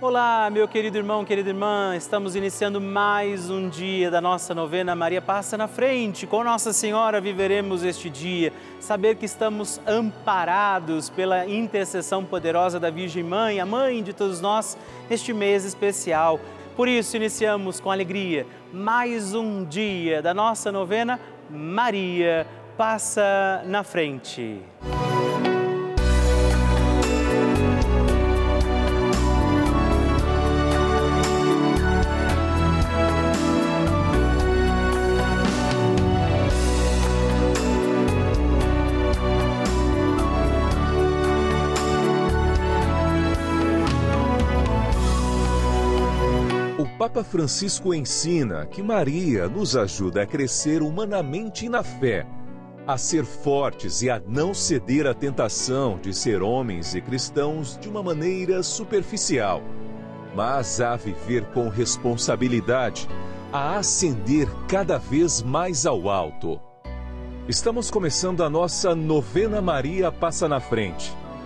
Olá, meu querido irmão, querida irmã, estamos iniciando mais um dia da nossa novena Maria Passa na Frente. Com Nossa Senhora viveremos este dia, saber que estamos amparados pela intercessão poderosa da Virgem Mãe, a mãe de todos nós, neste mês especial. Por isso, iniciamos com alegria mais um dia da nossa novena Maria Passa na Frente. Papa Francisco ensina que Maria nos ajuda a crescer humanamente na fé, a ser fortes e a não ceder à tentação de ser homens e cristãos de uma maneira superficial, mas a viver com responsabilidade, a ascender cada vez mais ao alto. Estamos começando a nossa novena Maria Passa na Frente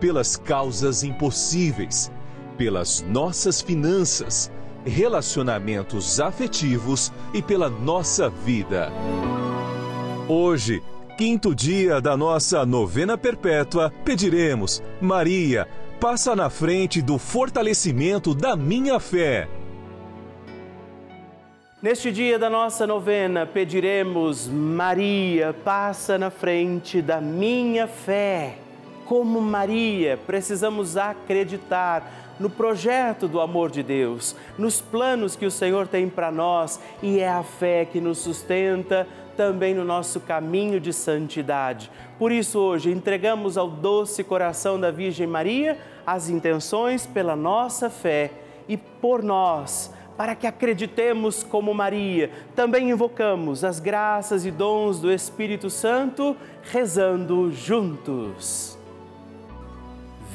pelas causas impossíveis, pelas nossas finanças, relacionamentos afetivos e pela nossa vida. Hoje, quinto dia da nossa novena perpétua, pediremos: Maria, passa na frente do fortalecimento da minha fé. Neste dia da nossa novena, pediremos: Maria, passa na frente da minha fé como Maria, precisamos acreditar no projeto do amor de Deus, nos planos que o Senhor tem para nós e é a fé que nos sustenta também no nosso caminho de santidade. Por isso, hoje, entregamos ao doce coração da Virgem Maria as intenções pela nossa fé e por nós para que acreditemos como Maria. Também invocamos as graças e dons do Espírito Santo, rezando juntos.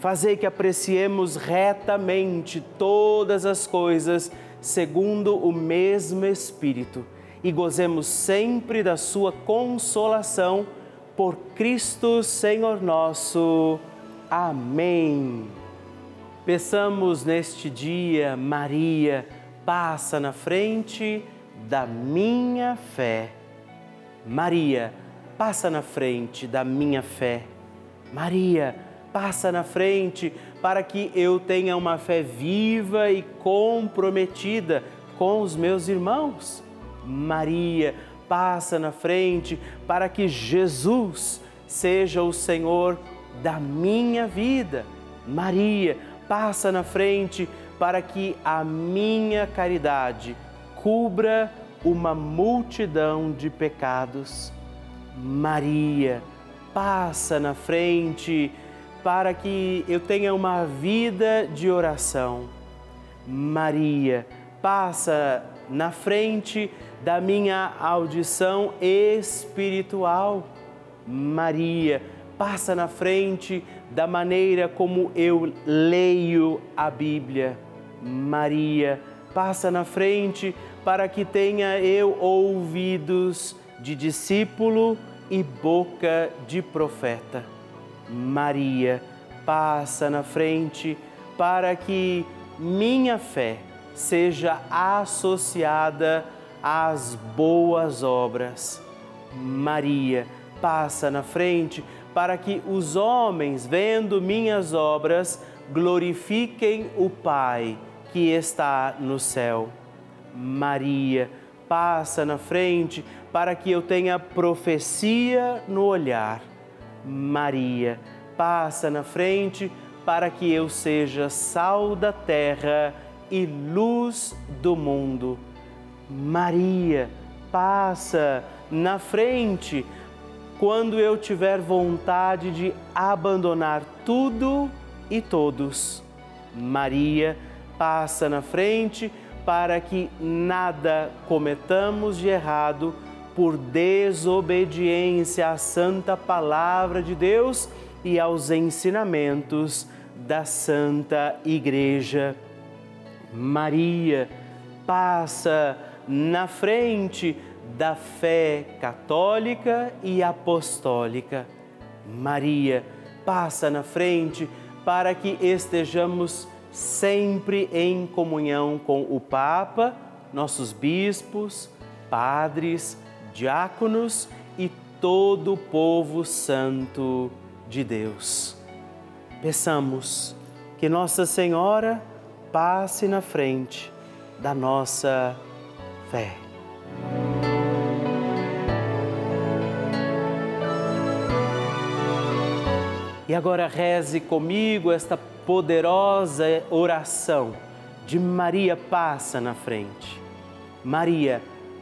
Fazei que apreciemos retamente todas as coisas segundo o mesmo Espírito e gozemos sempre da Sua consolação por Cristo Senhor nosso. Amém. Peçamos neste dia, Maria, passa na frente da minha fé. Maria, passa na frente da minha fé. Maria, passa na frente para que eu tenha uma fé viva e comprometida com os meus irmãos. Maria, passa na frente para que Jesus seja o Senhor da minha vida. Maria, passa na frente para que a minha caridade cubra uma multidão de pecados. Maria, passa na frente para que eu tenha uma vida de oração. Maria, passa na frente da minha audição espiritual. Maria, passa na frente da maneira como eu leio a Bíblia. Maria, passa na frente para que tenha eu ouvidos de discípulo e boca de profeta. Maria, passa na frente para que minha fé seja associada às boas obras. Maria, passa na frente para que os homens, vendo minhas obras, glorifiquem o Pai que está no céu. Maria, passa na frente para que eu tenha profecia no olhar. Maria, passa na frente para que eu seja sal da terra e luz do mundo. Maria, passa na frente quando eu tiver vontade de abandonar tudo e todos. Maria, passa na frente para que nada cometamos de errado por desobediência à santa palavra de Deus e aos ensinamentos da Santa Igreja. Maria passa na frente da fé católica e apostólica. Maria passa na frente para que estejamos sempre em comunhão com o Papa, nossos bispos, padres, diáconos e todo o povo santo de Deus. Peçamos que Nossa Senhora passe na frente da nossa fé. E agora reze comigo esta poderosa oração de Maria passa na frente. Maria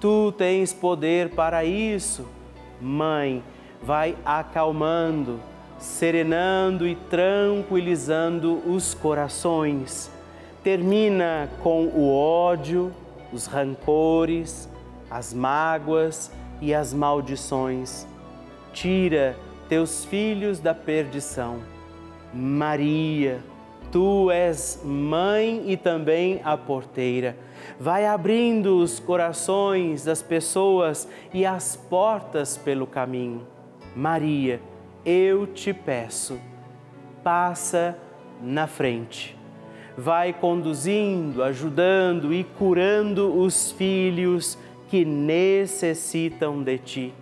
Tu tens poder para isso. Mãe, vai acalmando, serenando e tranquilizando os corações. Termina com o ódio, os rancores, as mágoas e as maldições. Tira teus filhos da perdição. Maria, tu és mãe e também a porteira vai abrindo os corações das pessoas e as portas pelo caminho. Maria, eu te peço, passa na frente. Vai conduzindo, ajudando e curando os filhos que necessitam de ti.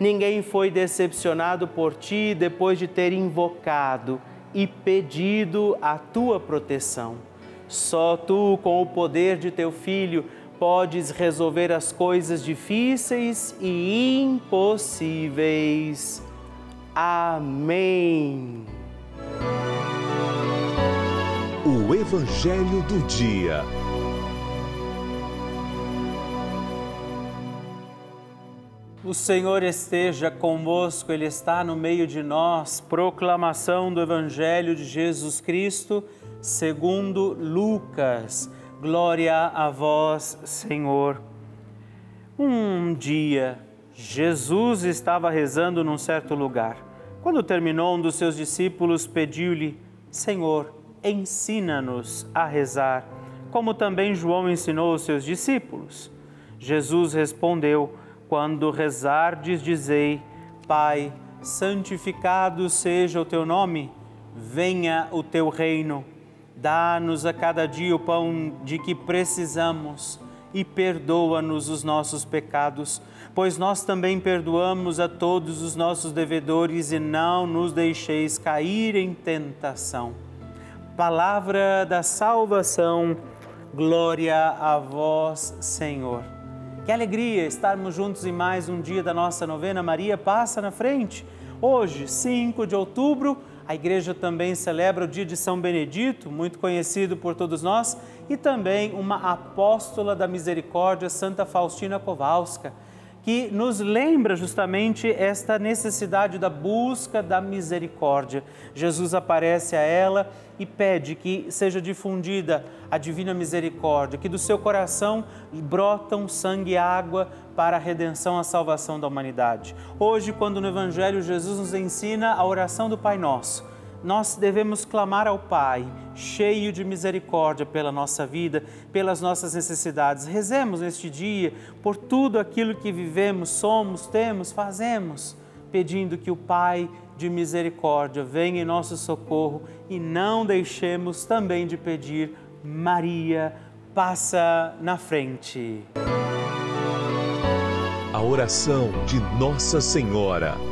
Ninguém foi decepcionado por ti depois de ter invocado e pedido a tua proteção só tu, com o poder de teu Filho, podes resolver as coisas difíceis e impossíveis. Amém. O Evangelho do Dia. O Senhor esteja convosco, Ele está no meio de nós. Proclamação do Evangelho de Jesus Cristo segundo Lucas. Glória a vós, Senhor. Um dia, Jesus estava rezando num certo lugar. Quando terminou, um dos seus discípulos pediu-lhe: Senhor, ensina-nos a rezar, como também João ensinou os seus discípulos. Jesus respondeu: Quando rezardes, dizei: Pai, santificado seja o teu nome, venha o teu reino Dá-nos a cada dia o pão de que precisamos e perdoa-nos os nossos pecados, pois nós também perdoamos a todos os nossos devedores e não nos deixeis cair em tentação. Palavra da salvação, glória a vós, Senhor. Que alegria estarmos juntos em mais um dia da nossa novena Maria Passa na Frente. Hoje, 5 de outubro, a igreja também celebra o dia de São Benedito, muito conhecido por todos nós, e também uma apóstola da misericórdia, Santa Faustina Kowalska que nos lembra justamente esta necessidade da busca da misericórdia. Jesus aparece a ela e pede que seja difundida a divina misericórdia, que do seu coração brotam sangue e água para a redenção, a salvação da humanidade. Hoje, quando no Evangelho Jesus nos ensina a oração do Pai Nosso, nós devemos clamar ao Pai, cheio de misericórdia pela nossa vida, pelas nossas necessidades. Rezemos neste dia por tudo aquilo que vivemos, somos, temos, fazemos, pedindo que o Pai de misericórdia venha em nosso socorro e não deixemos também de pedir, Maria, passa na frente. A oração de Nossa Senhora.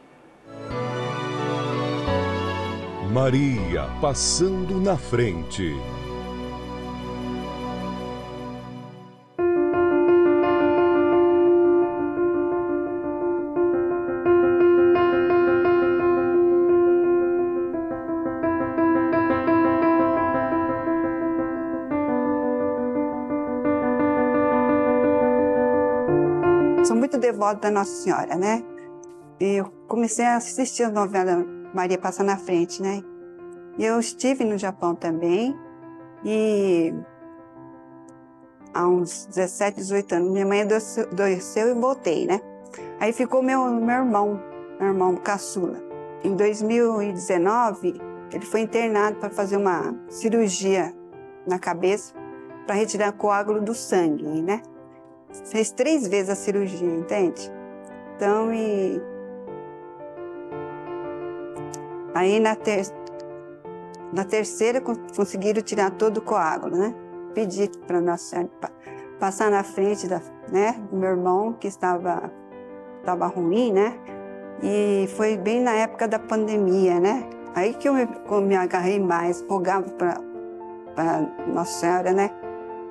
Maria passando na frente. Sou muito devota da Nossa Senhora, né? E eu comecei a assistir a novela Maria passa na frente, né? Eu estive no Japão também e há uns 17, 18 anos, minha mãe adoeceu e voltei, né? Aí ficou meu, meu irmão, meu irmão caçula. Em 2019, ele foi internado para fazer uma cirurgia na cabeça para retirar coágulo do sangue, né? Fez três vezes a cirurgia, entende? Então, e Aí na, ter... na terceira conseguiram tirar todo o coágulo, né? Pedi para Nossa Senhora passar na frente da, né, do meu irmão que estava, estava ruim, né? E foi bem na época da pandemia, né? Aí que eu me, me agarrei mais, rogava para Nossa Senhora, né?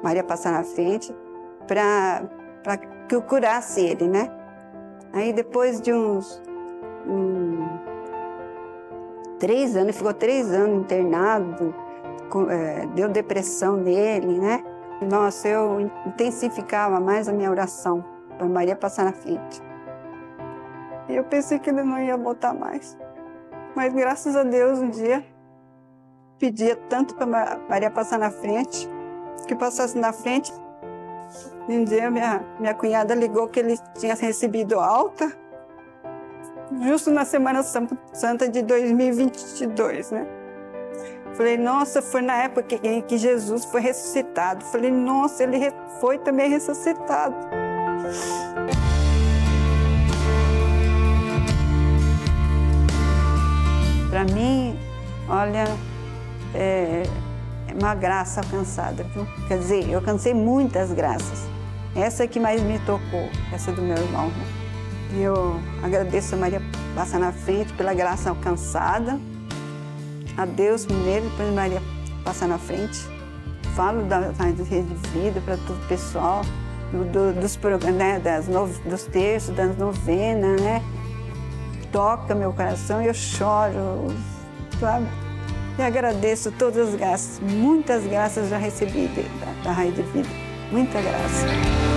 Maria passar na frente, para que eu curasse ele, né? Aí depois de uns três anos, ficou três anos internado, com, é, deu depressão nele, né? Nossa, eu intensificava mais a minha oração para Maria passar na frente. E eu pensei que ele não ia voltar mais. Mas graças a Deus, um dia, pedia tanto para Maria passar na frente, que passasse na frente. Um dia, minha, minha cunhada ligou que ele tinha recebido alta, justo na Semana Santa de 2022, né? Falei, nossa, foi na época que, que Jesus foi ressuscitado. Falei, nossa, ele foi também ressuscitado. Para mim, olha, é, é uma graça alcançada, viu? Quer dizer, eu alcancei muitas graças. Essa que mais me tocou, essa do meu irmão. Eu agradeço a Maria passar na frente pela graça alcançada. A Deus primeiro, depois Maria passar na frente. Falo da, da rede de vida para todo o pessoal, do, do, dos, né, das no, dos terços, das novenas, né? Toca meu coração e eu choro, sabe? E agradeço todas as graças, muitas graças já recebi da, da de Vida, muita graça.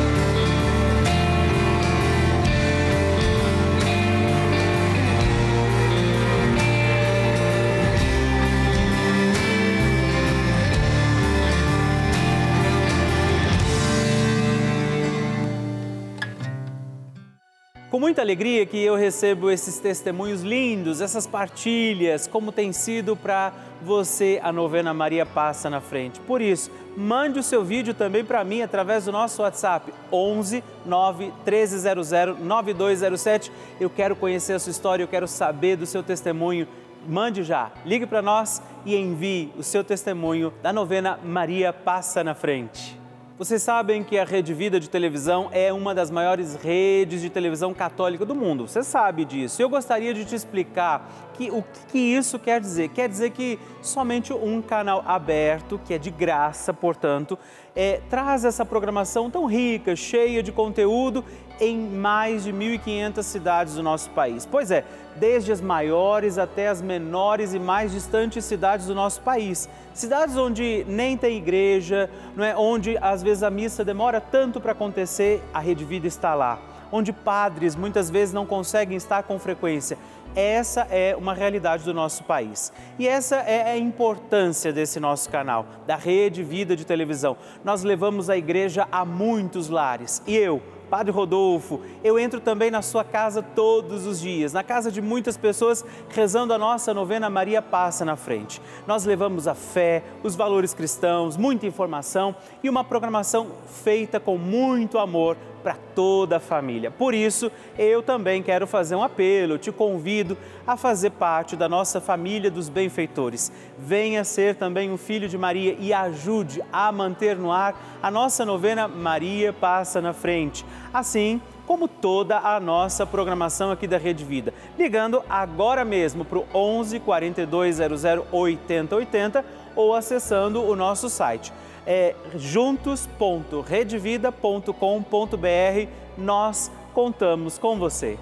Muita alegria que eu recebo esses testemunhos lindos, essas partilhas, como tem sido para você a novena Maria Passa na Frente. Por isso, mande o seu vídeo também para mim através do nosso WhatsApp 11 9 1300 9207. Eu quero conhecer a sua história, eu quero saber do seu testemunho. Mande já, ligue para nós e envie o seu testemunho da novena Maria Passa na Frente. Vocês sabem que a Rede Vida de televisão é uma das maiores redes de televisão católica do mundo. Você sabe disso. Eu gostaria de te explicar que, o que isso quer dizer. Quer dizer que somente um canal aberto, que é de graça, portanto, é, traz essa programação tão rica, cheia de conteúdo em mais de 1.500 cidades do nosso país. Pois é, desde as maiores até as menores e mais distantes cidades do nosso país. Cidades onde nem tem igreja, não é? onde às vezes a missa demora tanto para acontecer, a Rede Vida está lá. Onde padres muitas vezes não conseguem estar com frequência. Essa é uma realidade do nosso país. E essa é a importância desse nosso canal, da Rede Vida de Televisão. Nós levamos a igreja a muitos lares. E eu, Padre Rodolfo, eu entro também na sua casa todos os dias, na casa de muitas pessoas, rezando a nossa novena Maria Passa na Frente. Nós levamos a fé, os valores cristãos, muita informação e uma programação feita com muito amor para toda a família. Por isso, eu também quero fazer um apelo, te convido a fazer parte da nossa família dos benfeitores. Venha ser também um filho de Maria e ajude a manter no ar a nossa novena Maria Passa na Frente. Assim, como toda a nossa programação aqui da Rede Vida. Ligando agora mesmo para o 11 4200 8080 ou acessando o nosso site é juntos.redvida.com.br. Nós contamos com você.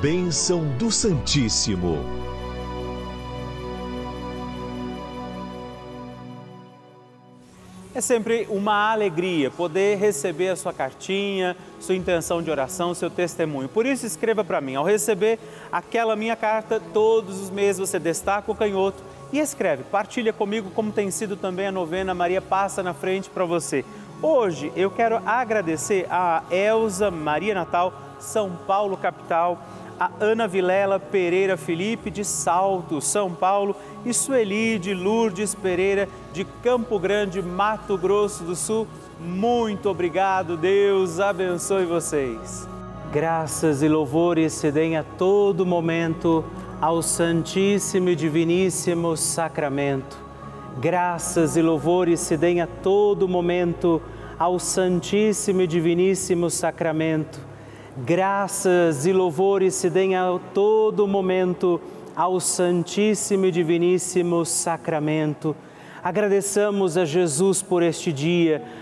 Bênção do Santíssimo. É sempre uma alegria poder receber a sua cartinha, sua intenção de oração, seu testemunho. Por isso, escreva para mim. Ao receber aquela minha carta, todos os meses você destaca o canhoto e escreve, partilha comigo como tem sido também a novena Maria Passa na Frente para você. Hoje eu quero agradecer a Elza Maria Natal, São Paulo capital, a Ana Vilela Pereira Felipe de Salto, São Paulo e Sueli de Lourdes Pereira de Campo Grande, Mato Grosso do Sul. Muito obrigado, Deus abençoe vocês. Graças e louvores se deem a todo momento ao Santíssimo e Diviníssimo Sacramento. Graças e louvores se deem a todo momento ao Santíssimo e Diviníssimo Sacramento. Graças e louvores se deem a todo momento ao Santíssimo e Diviníssimo Sacramento. Agradeçamos a Jesus por este dia,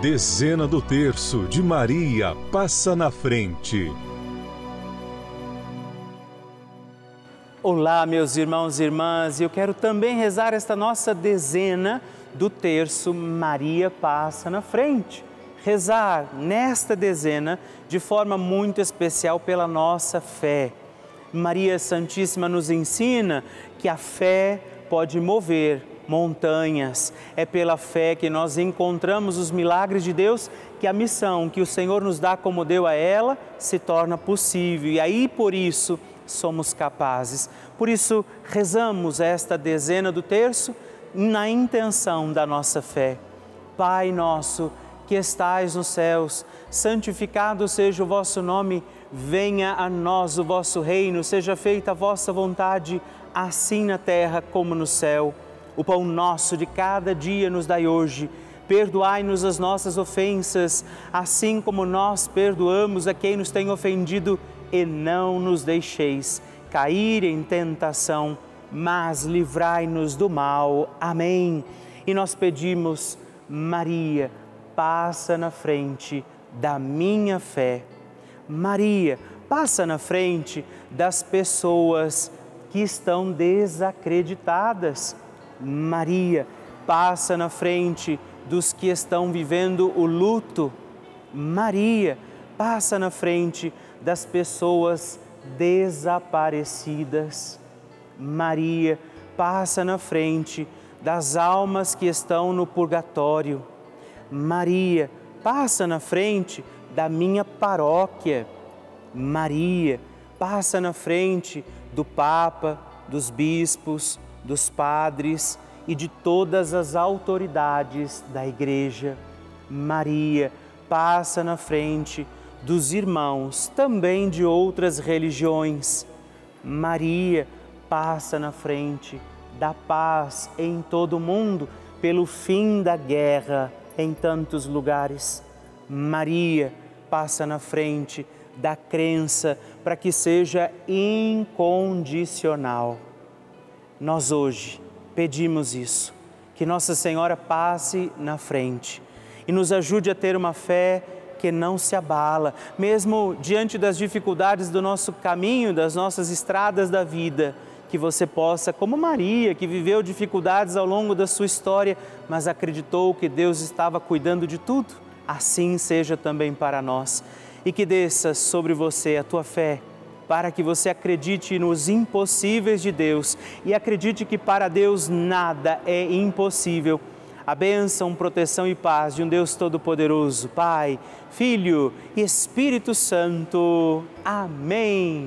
Dezena do terço de Maria passa na frente. Olá, meus irmãos e irmãs, eu quero também rezar esta nossa dezena do terço Maria passa na frente. Rezar nesta dezena de forma muito especial pela nossa fé Maria Santíssima nos ensina que a fé pode mover montanhas. É pela fé que nós encontramos os milagres de Deus que a missão que o Senhor nos dá como deu a ela se torna possível. E aí por isso somos capazes. Por isso rezamos esta dezena do terço na intenção da nossa fé. Pai nosso, que estais nos céus, santificado seja o vosso nome venha a nós o vosso reino, seja feita a vossa vontade, assim na terra como no céu. O pão nosso de cada dia nos dai hoje. Perdoai-nos as nossas ofensas, assim como nós perdoamos a quem nos tem ofendido, e não nos deixeis cair em tentação, mas livrai-nos do mal. Amém. E nós pedimos, Maria, passa na frente da minha fé Maria passa na frente das pessoas que estão desacreditadas. Maria passa na frente dos que estão vivendo o luto. Maria passa na frente das pessoas desaparecidas. Maria passa na frente das almas que estão no purgatório. Maria passa na frente da minha paróquia. Maria passa na frente do Papa, dos bispos, dos padres e de todas as autoridades da Igreja. Maria passa na frente dos irmãos, também de outras religiões. Maria passa na frente da paz em todo o mundo, pelo fim da guerra em tantos lugares. Maria passa na frente da crença para que seja incondicional. Nós hoje pedimos isso, que Nossa Senhora passe na frente e nos ajude a ter uma fé que não se abala, mesmo diante das dificuldades do nosso caminho, das nossas estradas da vida, que você possa, como Maria, que viveu dificuldades ao longo da sua história, mas acreditou que Deus estava cuidando de tudo assim seja também para nós. E que desça sobre você a tua fé, para que você acredite nos impossíveis de Deus e acredite que para Deus nada é impossível. A bênção, proteção e paz de um Deus Todo-Poderoso, Pai, Filho e Espírito Santo. Amém.